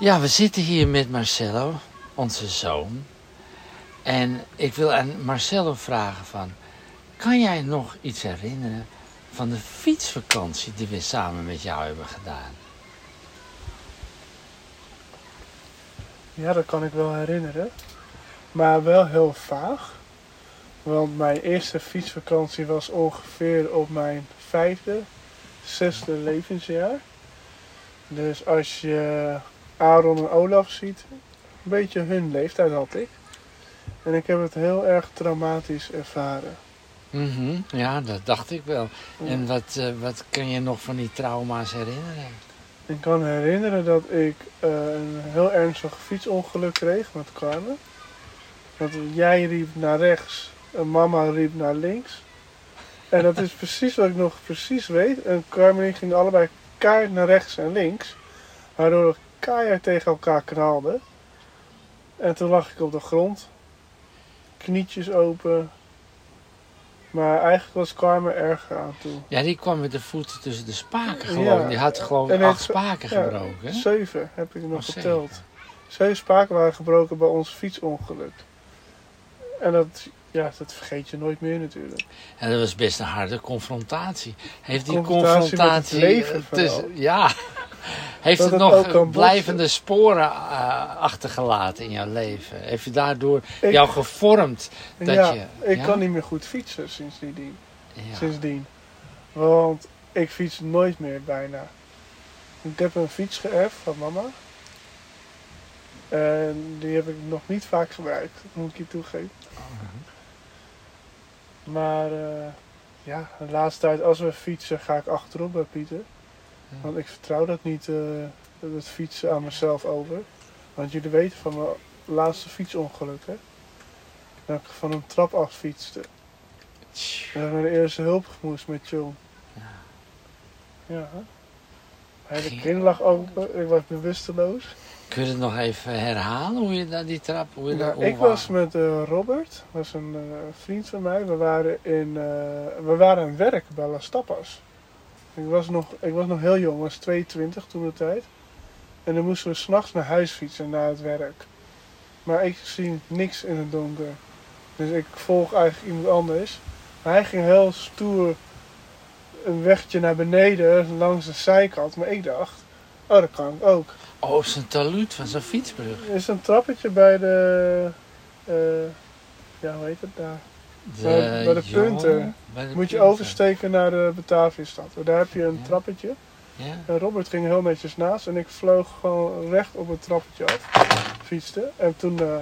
Ja, we zitten hier met Marcello, onze zoon. En ik wil aan Marcello vragen van... Kan jij nog iets herinneren van de fietsvakantie die we samen met jou hebben gedaan? Ja, dat kan ik wel herinneren. Maar wel heel vaag. Want mijn eerste fietsvakantie was ongeveer op mijn vijfde, zesde levensjaar. Dus als je Aaron en Olaf ziet, een beetje hun leeftijd had ik. En ik heb het heel erg traumatisch ervaren. Mhm, ja, dat dacht ik wel. Ja. En wat, eh, wat kan je nog van die trauma's herinneren? Ik kan me herinneren dat ik eh, een heel ernstig fietsongeluk kreeg met Carmen. Dat jij riep naar rechts en mama riep naar links. En dat is precies wat ik nog precies weet. En Carmen en ik gingen allebei keihard naar rechts en links. Waardoor we keihard tegen elkaar knalden. En toen lag ik op de grond. Knietjes open. Maar eigenlijk was Carmen erger aan toe. Ja, die kwam met de voeten tussen de spaken Ja. gewoon. Die had gewoon En acht spaken ja, gebroken. Zeven heb ik nog Oh, zeven. geteld. Zeven spaken waren gebroken bij ons fietsongeluk. En dat, ja, dat vergeet je nooit meer natuurlijk. En dat was best een harde confrontatie. Heeft die Confrontatie met het confrontatie... leven eh, tussen- ja. Heeft Dat het het nog blijvende sporen eh, achtergelaten in jouw leven? Heeft je daardoor Ik- jou gevormd? Dat ja, je, ik ja? kan niet meer goed fietsen sindsdien. Ja. sindsdien. Want ik fiets nooit meer bijna. Ik heb een fiets geërfd van mama. En die heb ik nog niet vaak gebruikt, moet ik je toegeven. Maar eh, ja, de laatste tijd als we fietsen ga ik achterop bij Pieter. Want ik vertrouw dat niet, eh, het fietsen aan mezelf over. Want jullie weten van mijn laatste fietsongeluk, hè? Dat ik van een trap af fietste. En dat ik naar de eerste hulp moest met John. Ja. Ja. hè? Ging- kin lag open, ik was bewusteloos. Kun je het nog even herhalen, hoe je naar die trap... Hoe je Nou, ik was met eh, Robert, was een eh, vriend van mij. We waren, in, we waren aan het werk bij Las Tapas. Ik was nog, ik was nog heel jong, was 22 toen de tijd. En dan moesten we s'nachts naar huis fietsen, naar het werk. Maar ik zie niks in het donker. Dus ik volg eigenlijk iemand anders. Maar hij ging heel stoer een wegje naar beneden langs de zijkant. Maar ik dacht, oh dat kan ik ook. Oh, zijn taluut van zijn fietsbrug. Er is een trappetje bij de. eh, ja, hoe heet het daar? Bij- bij de Johan- punten. Moet je oversteken naar de Bataviastad. Daar heb je een Ja. trappetje. Ja? En Robert ging heel netjes naast en ik vloog gewoon recht op het trappetje af. Fietste. En toen, eh,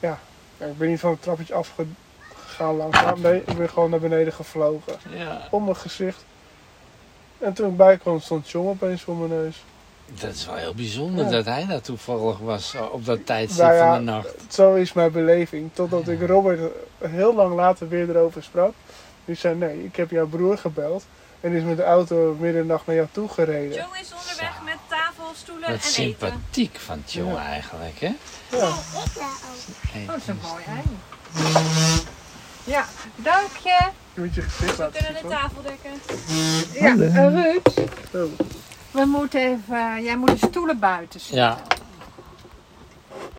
ja, ik ben niet van het trappetje afgegaan langzaam. Nee, ik ben gewoon naar beneden gevlogen. ja. Op mijn gezicht. En toen ik bij kwam stond John opeens voor mijn neus. Dat is wel heel bijzonder Ja. dat hij daar toevallig was eh, op dat tijdstip Nou ja, van de nacht. Zo is mijn beleving. Totdat ik Ja. Robert heel lang later weer erover sprak. Die zei, nee, ik heb jouw broer gebeld. En is met de auto midden in de nacht naar jou toe gereden. Joe is onderweg met tafel, stoelen Wat en eten. sympathiek van Tjong Ja. eigenlijk, hè? Ja. Hey. Oh, dat is een mooi ei. Ja, dank je. Je moet je gezicht We laten kunnen zien. de tafel dekken. Hallo. Ja, Ruud. We moeten even, jij moet de stoelen buiten zetten. Ja,